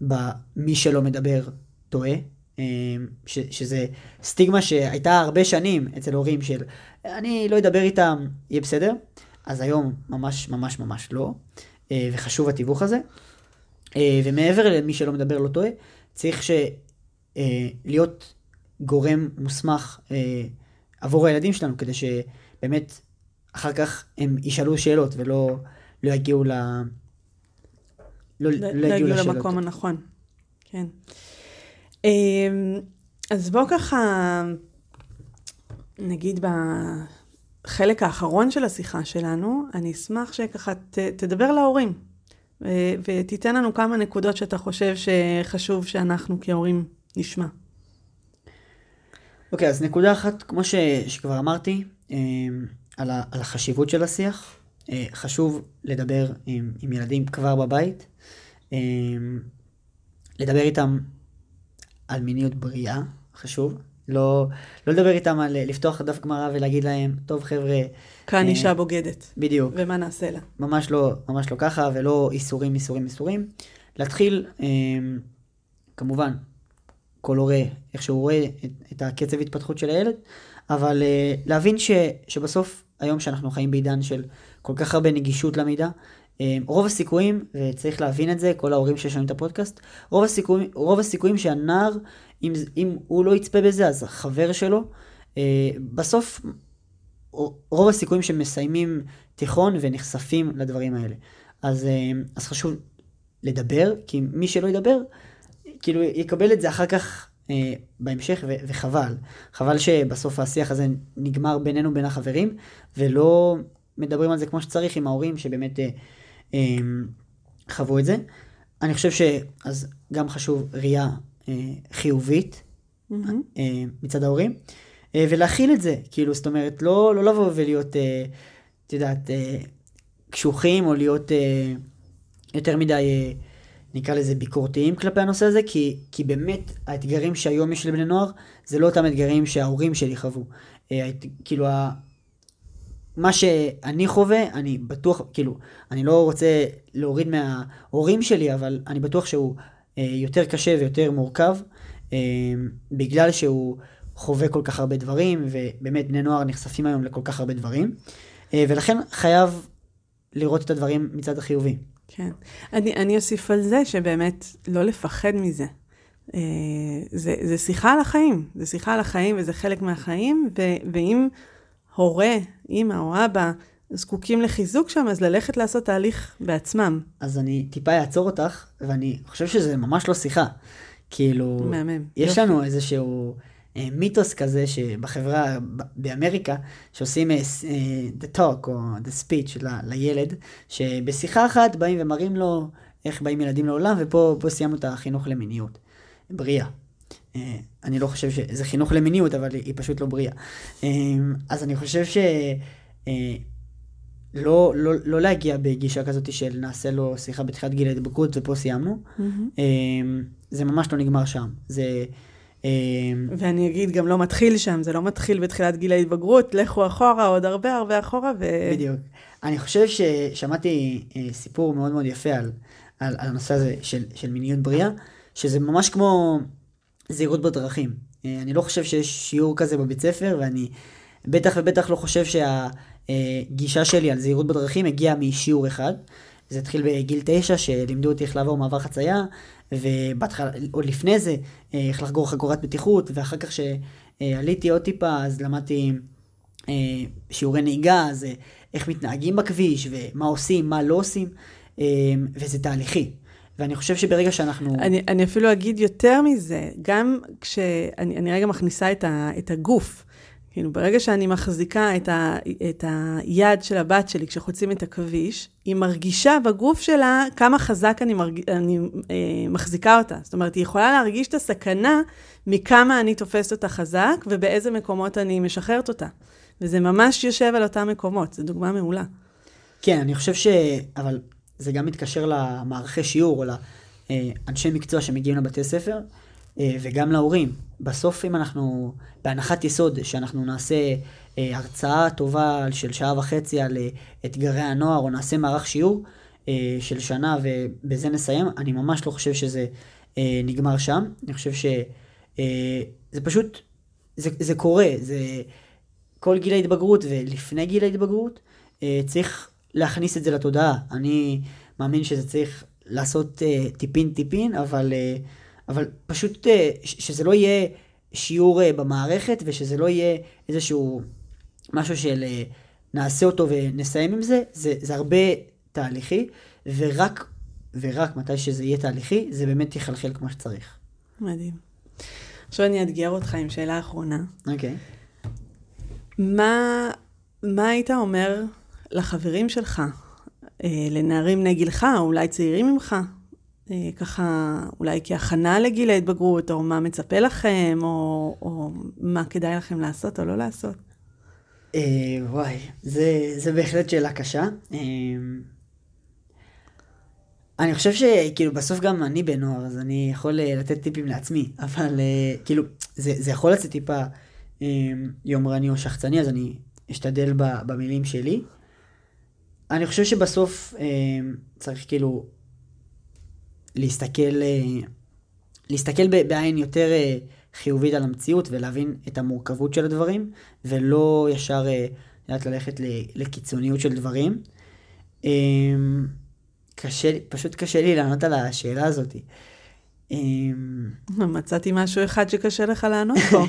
במי שלא מדבר טועה, אמ, ש, שזה סטיגמה שהייתה הרבה שנים אצל הורים של אני לא אדבר איתם, יהיה בסדר, אז היום ממש ממש ממש לא, אה, וחשוב התיווך הזה. אה, ומעבר למי שלא מדבר לא טועה, צריך ש... אה, להיות גורם מוסמך עבור הילדים שלנו, כדי שבאמת אחר כך הם ישאלו שאלות ולא לא יגיעו ל... לא, לא, לא הגיעו למקום הנכון. כן. אמ, אז בוא ככה, נגיד בחלק האחרון של השיחה שלנו, אני אשמח שככה ת, תדבר להורים, ותיתן לנו כמה נקודות שאתה חושב שחשוב שאנחנו כהורים נשמע. אוקיי, okay, אז נקודה אחת, כמו ש, שכבר אמרתי, אמ, על, ה, על החשיבות של השיח. אה, חשוב לדבר עם, עם ילדים כבר בבית, אה, לדבר איתם על מיניות בריאה, חשוב. לא, לא לדבר איתם על לפתוח דף גמרא ולהגיד להם, טוב חבר'ה... כאן אה, אישה בוגדת. בדיוק. ומה נעשה לה? ממש לא, ממש לא ככה, ולא איסורים, איסורים, איסורים. להתחיל, אה, כמובן, כל הורה, איך שהוא רואה את, את הקצב התפתחות של הילד, אבל אה, להבין ש, שבסוף, היום שאנחנו חיים בעידן של כל כך הרבה נגישות למידע. אה, רוב הסיכויים, וצריך להבין את זה, כל ההורים ששומעים את הפודקאסט, רוב הסיכויים, רוב הסיכויים שהנער, אם, אם הוא לא יצפה בזה, אז החבר שלו, אה, בסוף, רוב הסיכויים שמסיימים תיכון ונחשפים לדברים האלה. אז, אה, אז חשוב לדבר, כי מי שלא ידבר, כאילו יקבל את זה אחר כך אה, בהמשך, ו- וחבל. חבל שבסוף השיח הזה נגמר בינינו, בין החברים, ולא מדברים על זה כמו שצריך עם ההורים שבאמת אה, אה, חוו את זה. אני חושב שאז גם חשוב ראייה אה, חיובית mm-hmm. אה, מצד ההורים, אה, ולהכיל את זה, כאילו, זאת אומרת, לא, לא לבוא ולהיות, אה, את יודעת, אה, קשוחים או להיות אה, יותר מדי, אה, נקרא לזה ביקורתיים כלפי הנושא הזה, כי, כי באמת האתגרים שהיום יש לבני נוער, זה לא אותם אתגרים שההורים שלי חוו. אה, כאילו, מה שאני חווה, אני בטוח, כאילו, אני לא רוצה להוריד מההורים שלי, אבל אני בטוח שהוא אה, יותר קשה ויותר מורכב, אה, בגלל שהוא חווה כל כך הרבה דברים, ובאמת בני נוער נחשפים היום לכל כך הרבה דברים, אה, ולכן חייב לראות את הדברים מצד החיובי. כן. אני, אני אוסיף על זה שבאמת לא לפחד מזה. אה, זה, זה שיחה על החיים, זה שיחה על החיים וזה חלק מהחיים, ו, ואם... הורה, אימא או אבא, זקוקים לחיזוק שם, אז ללכת לעשות תהליך בעצמם. אז אני טיפה אעצור אותך, ואני חושב שזה ממש לא שיחה. כאילו, מהמם. יש יופי. לנו איזשהו אה, מיתוס כזה שבחברה, באמריקה, שעושים אה, אה, the talk או the speech ל, לילד, שבשיחה אחת באים ומראים לו איך באים ילדים לעולם, ופה סיימנו את החינוך למיניות. בריאה. אה, אני לא חושב שזה חינוך למיניות, אבל היא פשוט לא בריאה. אה, אז אני חושב ש... אה, לא, לא, לא להגיע בגישה כזאת של נעשה לו שיחה בתחילת גיל ההתבגרות ופה סיימנו. Mm-hmm. זה ממש לא נגמר שם. זה... ואני אגיד, גם לא מתחיל שם, זה לא מתחיל בתחילת גיל ההתבגרות, לכו אחורה, עוד הרבה הרבה אחורה. ו... בדיוק. אני חושב ששמעתי סיפור מאוד מאוד יפה על, על, על הנושא הזה של, של מיניות בריאה, שזה ממש כמו זהירות בדרכים. אה, אני לא חושב שיש שיעור כזה בבית ספר, ואני בטח ובטח לא חושב שהגישה שלי על זהירות בדרכים הגיעה משיעור אחד. זה התחיל בגיל תשע, שלימדו אותי איך לעבור מעבר חצייה, ובהתחלה, עוד לפני זה, אה, איך לחגור חגורת בטיחות, ואחר כך שעליתי עוד טיפה, אז למדתי אה, שיעורי נהיגה, אז איך מתנהגים בכביש, ומה עושים, מה לא עושים, וזה תהליכי. ואני חושב שברגע שאנחנו... אני, אני אפילו אגיד יותר מזה, גם כשאני רגע מכניסה את, ה, את הגוף, כאילו, ברגע שאני מחזיקה את, ה, את היד של הבת שלי כשחוצים את הכביש, היא מרגישה בגוף שלה כמה חזק אני, מרג... אני אה, מחזיקה אותה. זאת אומרת, היא יכולה להרגיש את הסכנה מכמה אני תופסת אותה חזק ובאיזה מקומות אני משחררת אותה. וזה ממש יושב על אותם מקומות, זו דוגמה מעולה. כן, אני חושב ש... אבל זה גם מתקשר למערכי שיעור או לאנשי מקצוע שמגיעים לבתי ספר, אה, וגם להורים. בסוף אם אנחנו, בהנחת יסוד שאנחנו נעשה אה, הרצאה טובה של שעה וחצי על אה, אתגרי הנוער, או נעשה מערך שיעור של שנה ובזה נסיים, אני ממש לא חושב שזה נגמר שם. אני חושב שזה פשוט, זה, זה קורה, זה כל גיל ההתבגרות ולפני גיל ההתבגרות, צריך להכניס את זה לתודעה. אני מאמין שזה צריך לעשות טיפין טיפין, אבל... אבל פשוט אה, שזה לא יהיה שיעור אה, במערכת ושזה לא יהיה איזשהו משהו של אה, נעשה אותו ונסיים עם זה, זה, זה הרבה תהליכי, ורק, ורק מתי שזה יהיה תהליכי, זה באמת יחלחל כמו שצריך. מדהים. עכשיו אני אאתגר אותך עם שאלה אחרונה. אוקיי. Okay. מה, מה היית אומר לחברים שלך, לנערים בני גילך, או אולי צעירים ממך, אה, ככה אולי כהכנה לגיל ההתבגרות, או מה מצפה לכם, או, או מה כדאי לכם לעשות או לא לעשות? אה, וואי, זה, זה בהחלט שאלה קשה. אה, אני חושב שכאילו בסוף גם אני בנוער, אז אני יכול לתת טיפים לעצמי, אבל כאילו זה, זה יכול לצאת טיפה יומרני או שחצני, אז אני אשתדל במילים שלי. אני חושב שבסוף צריך כאילו להסתכל, אה, להסתכל בעין יותר אה, חיובית על המציאות ולהבין את המורכבות של הדברים, ולא ישר אה, לדעת ללכת לקיצוניות של דברים. קשה, פשוט קשה לי לענות על השאלה הזאת. מצאתי משהו אחד שקשה לך לענות פה.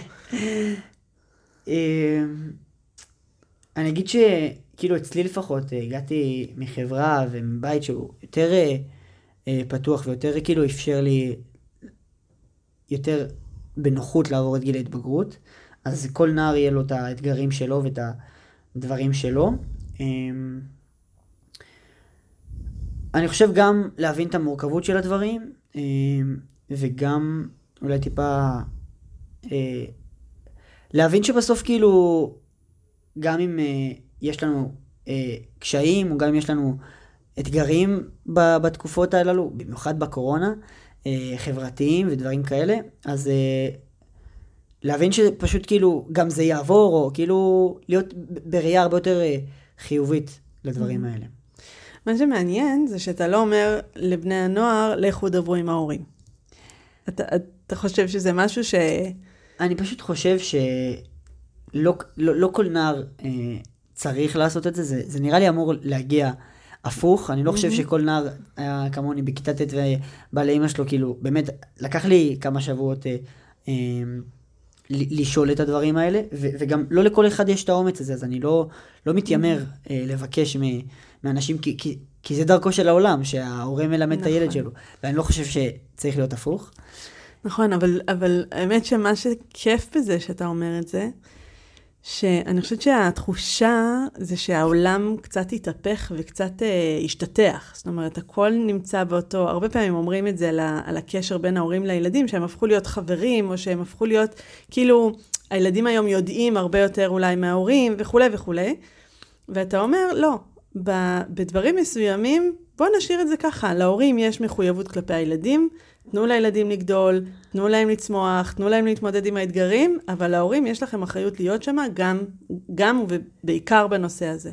אני אגיד שכאילו אצלי לפחות הגעתי מחברה ומבית שהוא יותר אה, פתוח ויותר כאילו אפשר לי יותר בנוחות לעבור את גיל ההתבגרות. אז כל נער יהיה לו את האתגרים שלו ואת הדברים שלו. אמ, אני חושב גם להבין את המורכבות של הדברים, אמ, וגם אולי טיפה אה, להבין שבסוף כאילו, גם אם אה, יש לנו קשיים, או גם אם יש לנו אתגרים בתקופות הללו, במיוחד בקורונה, אה, חברתיים ודברים כאלה, אז אה, להבין שפשוט כאילו גם זה יעבור, או כאילו להיות בראייה הרבה יותר אה, חיובית לדברים mm-hmm. האלה. מה שמעניין זה שאתה לא אומר לבני הנוער, לכו דברו עם ההורים. אתה, אתה חושב שזה משהו ש... אני פשוט חושב שלא לא, לא כל נער אה, צריך לעשות את זה, זה, זה נראה לי אמור להגיע הפוך, אני לא חושב שכל נער היה כמוני בכיתה ט' ובא לאמא שלו, כאילו, באמת, לקח לי כמה שבועות אה, אה, לשאול את הדברים האלה, ו- וגם לא לכל אחד יש את האומץ הזה, אז אני לא, לא מתיימר אה, לבקש מ- מאנשים, כי, כי, כי זה דרכו של העולם, שההורה מלמד נכון. את הילד נכון. שלו, ואני לא חושב שצריך להיות הפוך. נכון, אבל, אבל האמת שמה שכיף בזה שאתה אומר את זה, שאני חושבת שהתחושה זה שהעולם קצת התהפך וקצת אה, השתתח. זאת אומרת, הכל נמצא באותו, הרבה פעמים אומרים את זה על, על הקשר בין ההורים לילדים, שהם הפכו להיות חברים, או שהם הפכו להיות, כאילו, הילדים היום יודעים הרבה יותר אולי מההורים, וכולי וכולי. ואתה אומר, לא, בדברים מסוימים, בוא נשאיר את זה ככה, להורים יש מחויבות כלפי הילדים, תנו לילדים לגדול, תנו להם לצמוח, תנו להם להתמודד עם האתגרים, אבל להורים יש לכם אחריות להיות שם גם, גם ובעיקר בנושא הזה.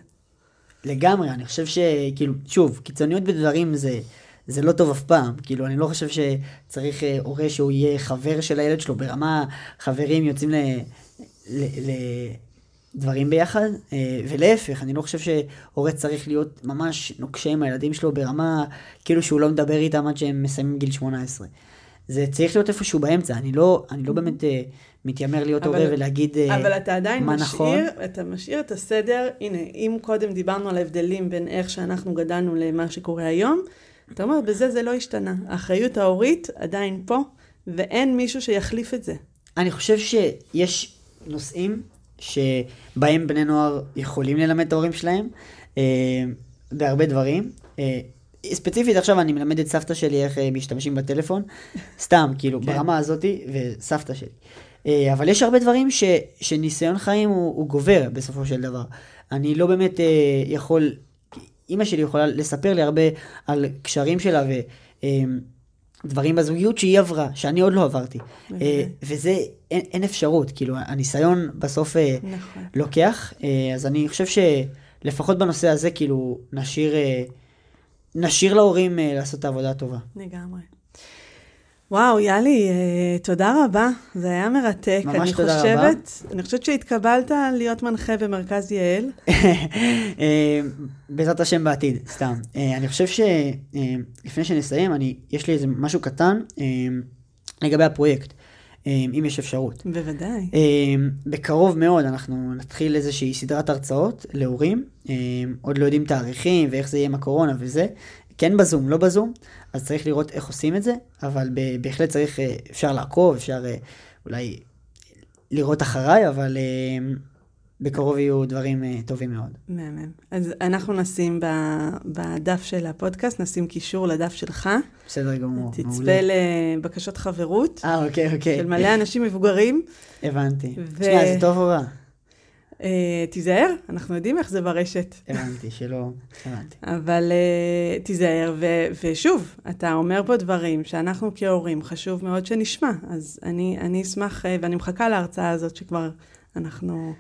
לגמרי, אני חושב שכאילו, שוב, קיצוניות בדברים זה, זה לא טוב אף פעם. כאילו, אני לא חושב שצריך אה, הורה שהוא יהיה חבר של הילד שלו ברמה, חברים יוצאים ל... ל, ל דברים ביחד, אה, ולהפך, אני לא חושב שהורה צריך להיות ממש נוקשה עם הילדים שלו ברמה כאילו שהוא לא מדבר איתם עד שהם מסיימים גיל 18. זה צריך להיות איפשהו באמצע, אני לא, אני לא באמת אה, מתיימר להיות הורה ולהגיד אה, אבל אתה עדיין מה נכון. משאיר, אתה משאיר את הסדר, הנה, אם קודם דיברנו על ההבדלים בין איך שאנחנו גדלנו למה שקורה היום, אתה אומר, בזה זה לא השתנה. האחריות ההורית עדיין פה, ואין מישהו שיחליף את זה. אני חושב שיש נושאים שבהם בני נוער יכולים ללמד את ההורים שלהם, אה, בהרבה דברים. אה, ספציפית עכשיו אני מלמד את סבתא שלי איך אה, משתמשים בטלפון, סתם, כאילו, כן. ברמה הזאתי, וסבתא שלי. אה, אבל יש הרבה דברים ש, שניסיון חיים הוא, הוא גובר בסופו של דבר. אני לא באמת אה, יכול, אימא שלי יכולה לספר לי הרבה על קשרים שלה ו... אה, דברים בזוגיות שהיא עברה, שאני עוד לא עברתי. אה, וזה, אין, אין אפשרות, כאילו, הניסיון בסוף אה, נכון. לוקח, אה, אז אני חושב שלפחות בנושא הזה, כאילו, נשאיר, נשאיר להורים לעשות את העבודה הטובה. לגמרי. וואו, יאלי, אה, תודה רבה, זה היה מרתק. ממש אני תודה חושבת, אני חושבת שהתקבלת להיות מנחה במרכז יעל. אה, בעזרת השם בעתיד, סתם. אה, אני חושב שלפני שנסיים, אני, יש לי איזה משהו קטן לגבי הפרויקט, אם יש אפשרות. בוודאי. בקרוב מאוד אנחנו נתחיל איזושהי סדרת הרצאות להורים, עוד לא יודעים תאריכים ואיך זה יהיה עם הקורונה וזה, כן בזום, לא בזום, אז צריך לראות איך עושים את זה, אבל בהחלט צריך, אה, אפשר לעקוב, אפשר אה, אולי לראות אחריי, אבל אה, בקרוב יהיו דברים טובים מאוד. מהמם. אז אנחנו נשים בדף של הפודקאסט, נשים קישור לדף שלך. בסדר גמור, תצפה מעולה. לבקשות חברות אה, אוקיי, אוקיי, של מלא אנשים מבוגרים. הבנתי. ו- שנייה, זה טוב או רע? אה, תיזהר, אנחנו יודעים איך זה ברשת. הבנתי, שלא, הבנתי. אבל uh, תיזהר, ושוב, אתה אומר פה דברים שאנחנו כהורים, חשוב מאוד שנשמע. אז אני, אשמח, uh, ואני מחכה להרצאה הזאת שכבר אנחנו...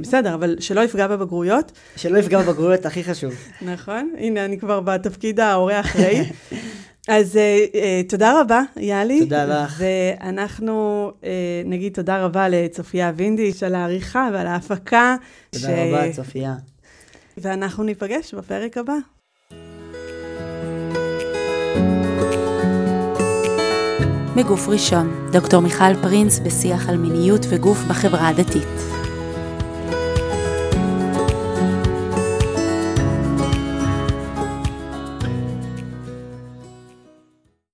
בסדר, אבל שלא יפגע בבגרויות, שלא יפגע בבגרויות, הכי חשוב. נכון? הנה, אני כבר בתפקיד ההורה האחראי. אז uh, uh, תודה רבה, יאלי. תודה לך. ואנחנו uh, נגיד תודה רבה לצופיה וינדיש על העריכה ועל ההפקה. תודה רבה, צופיה. ואנחנו ניפגש בפרק הבא. מגוף ראשון, דוקטור מיכל פרינס בשיח על מיניות וגוף בחברה הדתית.